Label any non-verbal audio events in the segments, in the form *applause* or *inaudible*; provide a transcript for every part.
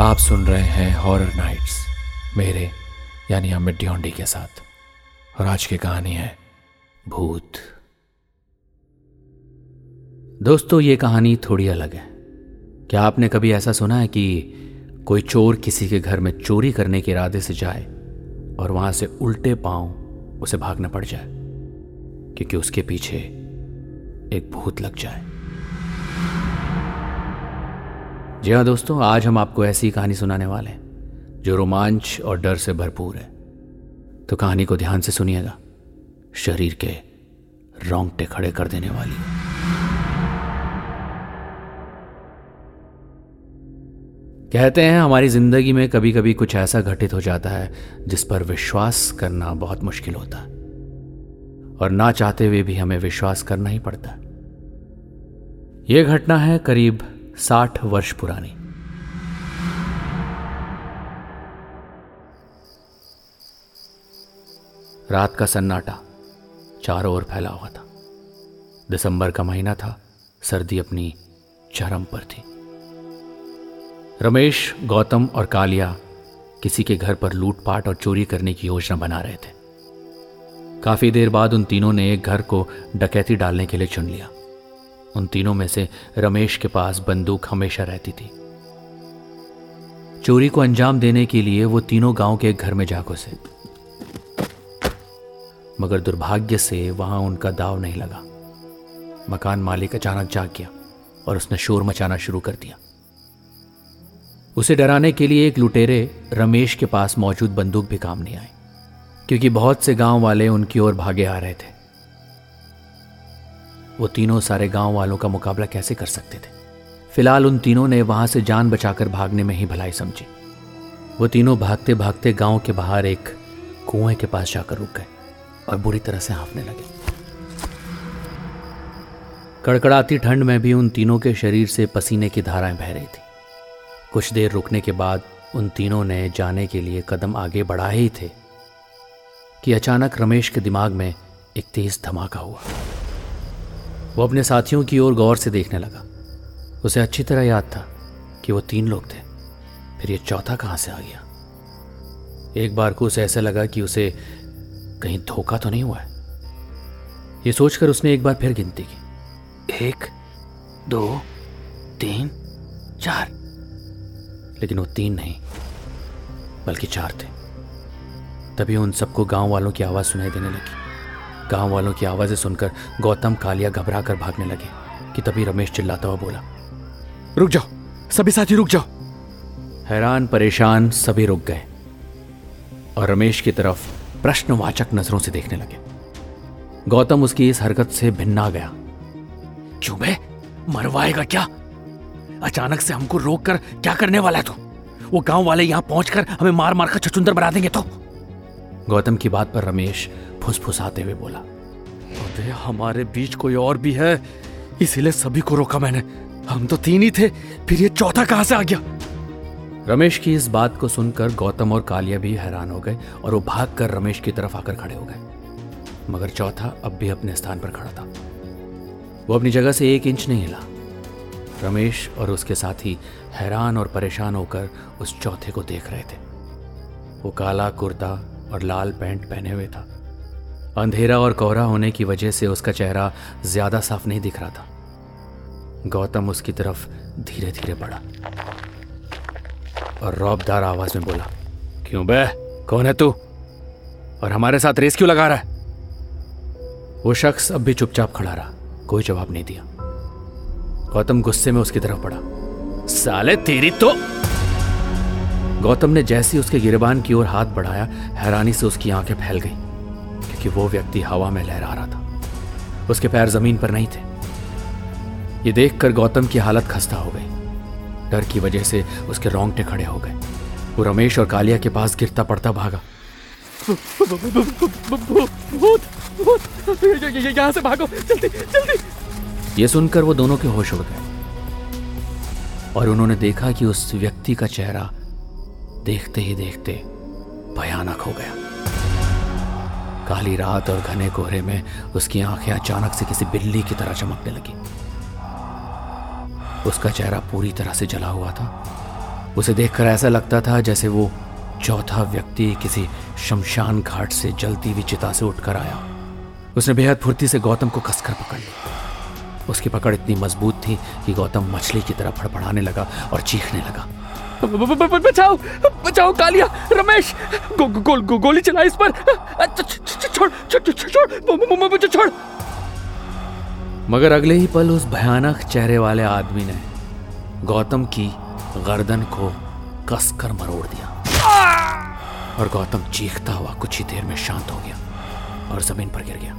आप सुन रहे हैं हॉरर नाइट्स मेरे, यानी अमित ड्योंडी के साथ। और आज की कहानी है भूत। दोस्तों, ये कहानी थोड़ी अलग है। क्या आपने कभी ऐसा सुना है कि कोई चोर किसी के घर में चोरी करने के इरादे से जाए और वहाँ से उल्टे पाँव उसे भागना पड़ जाए? क्योंकि उसके पीछे एक भूत लग जाए। जी हाँ दोस्तों, आज हम आपको ऐसी कहानी सुनाने वाले हैं, जो रोमांच और डर से भरपूर है। तो कहानी को ध्यान से सुनिएगा। शरीर के रोंगटे खड़े कर देने वाली। कहते हैं, हमारी ज़िंदगी में कभी कभी कुछ ऐसा घटित हो जाता है, जिस पर विश्वास करना बहुत मुश्किल होता है। और ना चाहते हुए भी हमें विश्वास करना ही पड़ता है। यह घटना है करीब साठ वर्ष पुरानी। रात का सन्नाटा चारों ओर फैला हुआ था। दिसंबर का महीना था, सर्दी अपनी चरम पर थी। रमेश, गौतम और कालिया किसी के घर पर लूटपाट और चोरी करने की योजना बना रहे थे। काफ़ी देर बाद उन तीनों ने एक घर को डकैती डालने के लिए चुन लिया। उन तीनों में से रमेश के पास बंदूक हमेशा रहती थी। चोरी को अंजाम देने के लिए वो तीनों गाँव के एक घर में जा घुसे मगर दुर्भाग्य से वहाँ उनका दाव नहीं लगा। मकान मालिक अचानक जाग गया और उसने शोर मचाना शुरू कर दिया। उसे डराने के लिए एक लुटेरे रमेश के पास मौजूद बंदूक भी काम नहीं आए, क्योंकि बहुत से गाँव वाले उनकी ओर भागे आ रहे थे। वो तीनों सारे गाँव वालों का मुकाबला कैसे कर सकते थे? फ़िलहाल उन तीनों ने वहाँ से जान बचाकर भागने में ही भलाई समझी। वो तीनों भागते भागते गाँव के बाहर एक कुएँ के पास जाकर रुक गए और बुरी तरह से हाँफने लगे। कड़कड़ाती ठंड में भी उन तीनों के शरीर से पसीने की धाराएँ बह रही थी। कुछ देर रुकने के बाद उन तीनों ने जाने के लिए कदम आगे बढ़ाए ही थे कि अचानक रमेश के दिमाग में एक तेज धमाका हुआ। वो अपने साथियों की ओर गौर से देखने लगा। उसे अच्छी तरह याद था कि वो तीन लोग थे। फिर ये चौथा कहाँ से आ गया? एक बार को उसे ऐसा लगा कि उसे कहीं धोखा तो नहीं हुआ है। ये सोचकर उसने एक बार फिर गिनती की। एक, दो, तीन, चार। लेकिन वो तीन नहीं, बल्कि चार थे। तभी उन सबको गाँव वालों की आवाज़ सुनाई देने लगी। गाँव वालों की आवाज़ें सुनकर गौतम कालिया घबरा कर भागने लगे कि तभी रमेश चिल्लाता हुआ बोला रुक जाओ सभी साथी रुक जाओ। हैरान परेशान सभी रुक गए और रमेश की तरफ़ प्रश्नवाचक नज़रों से देखने लगे। गौतम उसकी इस हरकत से भिन्ना गया। क्यों बे? मरवाएगा क्या? अचानक से हमको रोक कर क्या करने वाला है तू? वो गाँव वाले यहाँ पहुंचकर हमें मार मार कर छचुंदर बना देंगे तो? गौतम की बात पर रमेश फुसफुसाते हुए बोला अबे हमारे बीच कोई और भी है? इसीलिए सभी को रोका मैंने। हम तो तीन ही थे फिर ये चौथा कहाँ से आ गया? रमेश की इस बात को सुनकर गौतम और कालिया भी हैरान हो गए और वो भागकर रमेश की तरफ़ आकर खड़े हो गए। मगर चौथा अब भी अपने स्थान पर खड़ा था। वो अपनी जगह से एक इंच नहीं हिला। रमेश और उसके साथी हैरान और परेशान होकर उस चौथे को देख रहे थे। वो काला कुर्ता और लाल पैंट पहने हुए था। अंधेरा और कोहरा होने की वजह से उसका चेहरा ज़्यादा साफ़ नहीं दिख रहा था। गौतम उसकी तरफ़ धीरे धीरे बढ़ा। और रौबदार आवाज़ में बोला, क्यों बे? कौन है तू? और हमारे साथ रेस क्यों लगा रहा है? वो शख्स अब भी चुपचाप खड़ा रहा, कोई जवाब नहीं दिया। गौतम गुस्से में उसकी तरफ़ पड़ा साले तेरी तो गौतम ने जैसे उसके गिरबान की ओर हाथ बढ़ाया हैरानी से उसकी आँखें फैल गई क्योंकि वो व्यक्ति हवा में लहरा रहा था। उसके पैर ज़मीन पर नहीं थे। ये देखकर गौतम की हालत खस्ता हो गई। डर की वजह से उसके रोंगटे खड़े हो गए। वो रमेश और कालिया के पास गिरता पड़ता भागा। यहाँ से भागो जल्दी जल्दी। ये सुनकर वो दोनों के होश उड़ गए। और उन्होंने देखा कि उस व्यक्ति का चेहरा देखते ही देखते भयानक हो गया। काली रात और घने कोहरे में उसकी आँखें अचानक से किसी बिल्ली की तरह चमकने लगी। उसका चेहरा पूरी तरह से जला हुआ था। उसे देखकर ऐसा लगता था जैसे वो चौथा व्यक्ति किसी शमशान घाट से जलती हुई चिता से उठकर आया। उसने बेहद फुर्ती से गौतम को कसकर पकड़ लिया। उसकी पकड़ इतनी मज़बूत थी कि गौतम मछली की तरह फड़फड़ाने लगा और चीखने लगा। बचाओ बचाओ कालिया रमेश। गो, गो, गो, गोली चला इस पर। मगर अगले ही पल उस भयानक चेहरे वाले आदमी ने गौतम की गर्दन को कसकर मरोड़ दिया। और गौतम चीखता हुआ कुछ ही देर में शांत हो गया और ज़मीन पर गिर गया।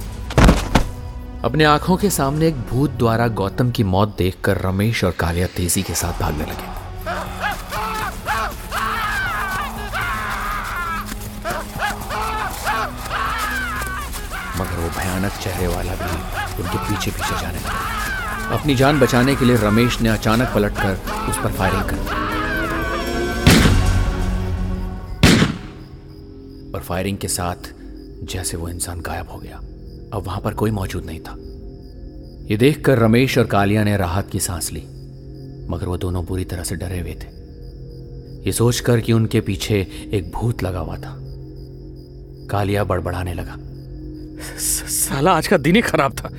अपने आँखों के सामने एक भूत द्वारा गौतम की मौत देखकर रमेश और कालिया तेज़ी के साथ भागने लगे। मगर वो भयानक चेहरे वाला भी उनके पीछे पीछे जाने लगा। अपनी जान बचाने के लिए रमेश ने अचानक पलटकर उस पर फायरिंग कर दी। और फायरिंग के साथ जैसे वो इंसान गायब हो गया, अब वहाँ पर कोई मौजूद नहीं था। ये देखकर रमेश और कालिया ने राहत की सांस ली, मगर वो दोनों बुरी तरह से डरे हुए थे। ये सोचकर कि उनके पीछे एक भूत लगा हुआ था। कालिया बड़बड़ाने लगा। साला आज का दिन ही खराब था।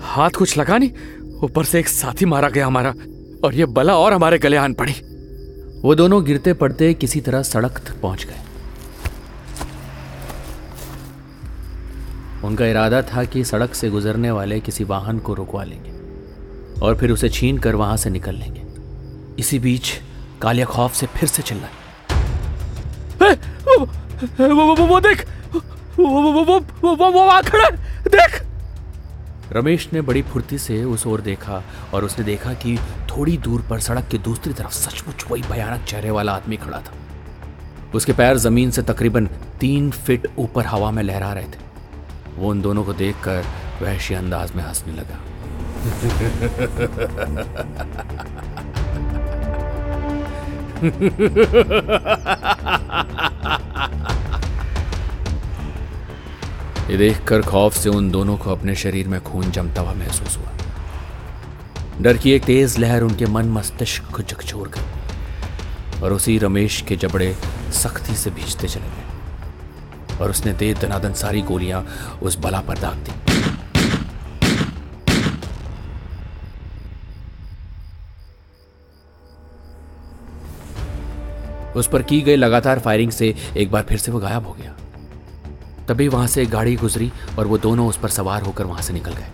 हाथ कुछ लगा नहीं ऊपर से एक साथी मारा गया हमारा और ये बला और हमारे गले आन पड़ी। वो दोनों गिरते पड़ते किसी तरह सड़क तक पहुँच गए। उनका इरादा था कि सड़क से गुजरने वाले किसी वाहन को रुकवा लेंगे और फिर उसे छीन कर वहाँ से निकल लेंगे। इसी बीच कालिया खौफ से फिर से चिल्लाई वो, वो, वो, वो देख! वो वो वो वो वो वो, वो खड़ा देख। रमेश ने बड़ी फुर्ती से उस ओर देखा और उसने देखा कि थोड़ी दूर पर सड़क के दूसरी तरफ़ सचमुच वही भयानक चेहरे वाला आदमी खड़ा था। उसके पैर ज़मीन से तकरीबन तीन फीट ऊपर हवा में लहरा रहे थे। वो उन दोनों को देखकर वहशी अंदाज में हंसने लगा। *laughs* ये देखकर खौफ से उन दोनों को अपने शरीर में खून जमता हुआ महसूस हुआ। डर की एक तेज लहर उनके मन मस्तिष्क को झकझोर गई और उसी रमेश के जबड़े सख्ती से भीजते चले गए और उसने दे दनादन सारी गोलियाँ उस बला पर दाग दी। उस पर की गई लगातार फायरिंग से एक बार फिर से वो गायब हो गया। तभी वहाँ से एक गाड़ी गुजरी और वो दोनों उस पर सवार होकर वहाँ से निकल गए।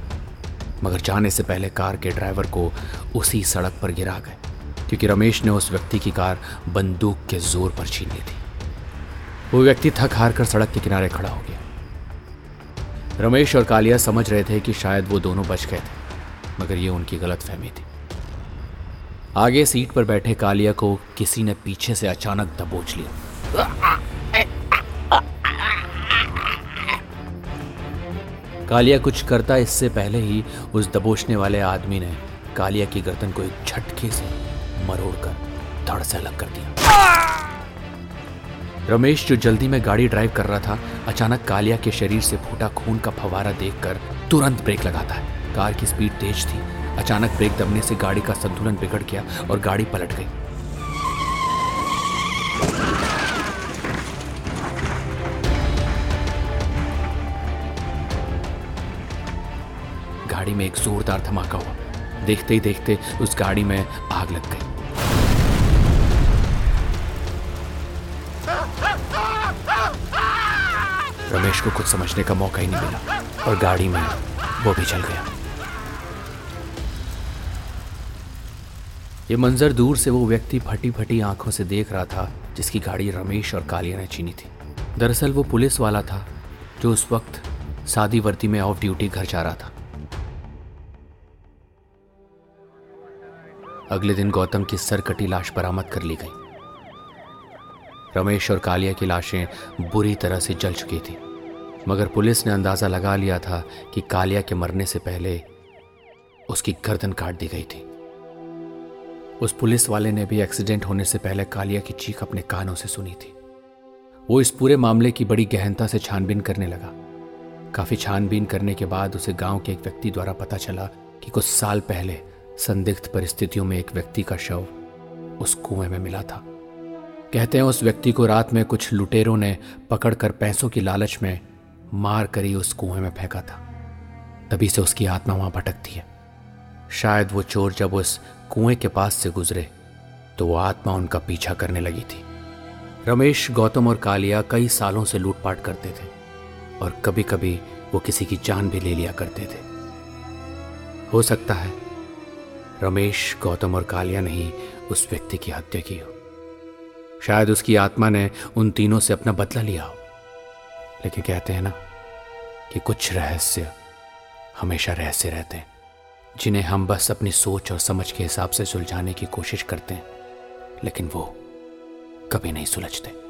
मगर जाने से पहले कार के ड्राइवर को उसी सड़क पर गिरा गए, क्योंकि रमेश ने उस व्यक्ति की कार बंदूक के ज़ोर पर छीन ली थी। वो व्यक्ति थक हार कर सड़क के किनारे खड़ा हो गया। रमेश और कालिया समझ रहे थे कि शायद वो दोनों बच गए थे, मगर ये उनकी गलत फहमी थी। आगे सीट पर बैठे कालिया को किसी ने पीछे से अचानक दबोच लिया। कालिया कुछ करता, इससे पहले ही उस दबोचने वाले आदमी ने कालिया की गर्दन को एक झटके से मरोड़कर धड़ से अलग कर दिया। रमेश जो जल्दी में गाड़ी ड्राइव कर रहा था, अचानक कालिया के शरीर से फूटा खून का फवारा देखकर तुरंत ब्रेक लगाता है। कार की स्पीड तेज थी। अचानक ब्रेक दबने से गाड़ी का संतुलन बिगड़ गया और गाड़ी पलट गई। गाड़ी में एक जोरदार धमाका हुआ। देखते ही देखते उस गाड़ी में आग लग गई। रमेश को कुछ समझने का मौका ही नहीं मिला और गाड़ी में वो भी चल गया। ये मंजर दूर से वो व्यक्ति फटी फटी आँखों से देख रहा था, जिसकी गाड़ी रमेश और कालिया ने छीनी थी। दरअसल वो पुलिस वाला था, जो उस वक्त सादी वर्दी में ऑफ़ ड्यूटी घर जा रहा था। अगले दिन गौतम की सरकटी लाश बरामद कर ली गई। रमेश और कालिया की लाशें बुरी तरह से जल चुकी थी, मगर पुलिस ने अंदाज़ा लगा लिया था कि कालिया के मरने से पहले उसकी गर्दन काट दी गई थी। उस पुलिस वाले ने भी एक्सीडेंट होने से पहले कालिया की चीख अपने कानों से सुनी थी। वो इस पूरे मामले की बड़ी गहनता से छानबीन करने लगा। काफ़ी छानबीन करने के बाद उसे गाँव के एक व्यक्ति द्वारा पता चला कि कुछ साल पहले संदिग्ध परिस्थितियों में एक व्यक्ति का शव उस कुएँ में मिला था। कहते हैं उस व्यक्ति को रात में कुछ लुटेरों ने पकड़कर पैसों की लालच में मार कर ही उस कुएँ में फेंका था। तभी से उसकी आत्मा वहाँ भटकती है। शायद वो चोर जब उस कुएँ के पास से गुजरे तो वो आत्मा उनका पीछा करने लगी थी। रमेश, गौतम और कालिया कई सालों से लूटपाट करते थे और कभी कभी वो किसी की जान भी ले लिया करते थे। हो सकता है रमेश, गौतम और कालिया ने ही उस व्यक्ति की हत्या की हो। शायद उसकी आत्मा ने उन तीनों से अपना बदला लिया हो। लेकिन कहते हैं ना कि कुछ रहस्य हमेशा रहस्य रहते हैं, जिन्हें हम बस अपनी सोच और समझ के हिसाब से सुलझाने की कोशिश करते हैं, लेकिन वो कभी नहीं सुलझते।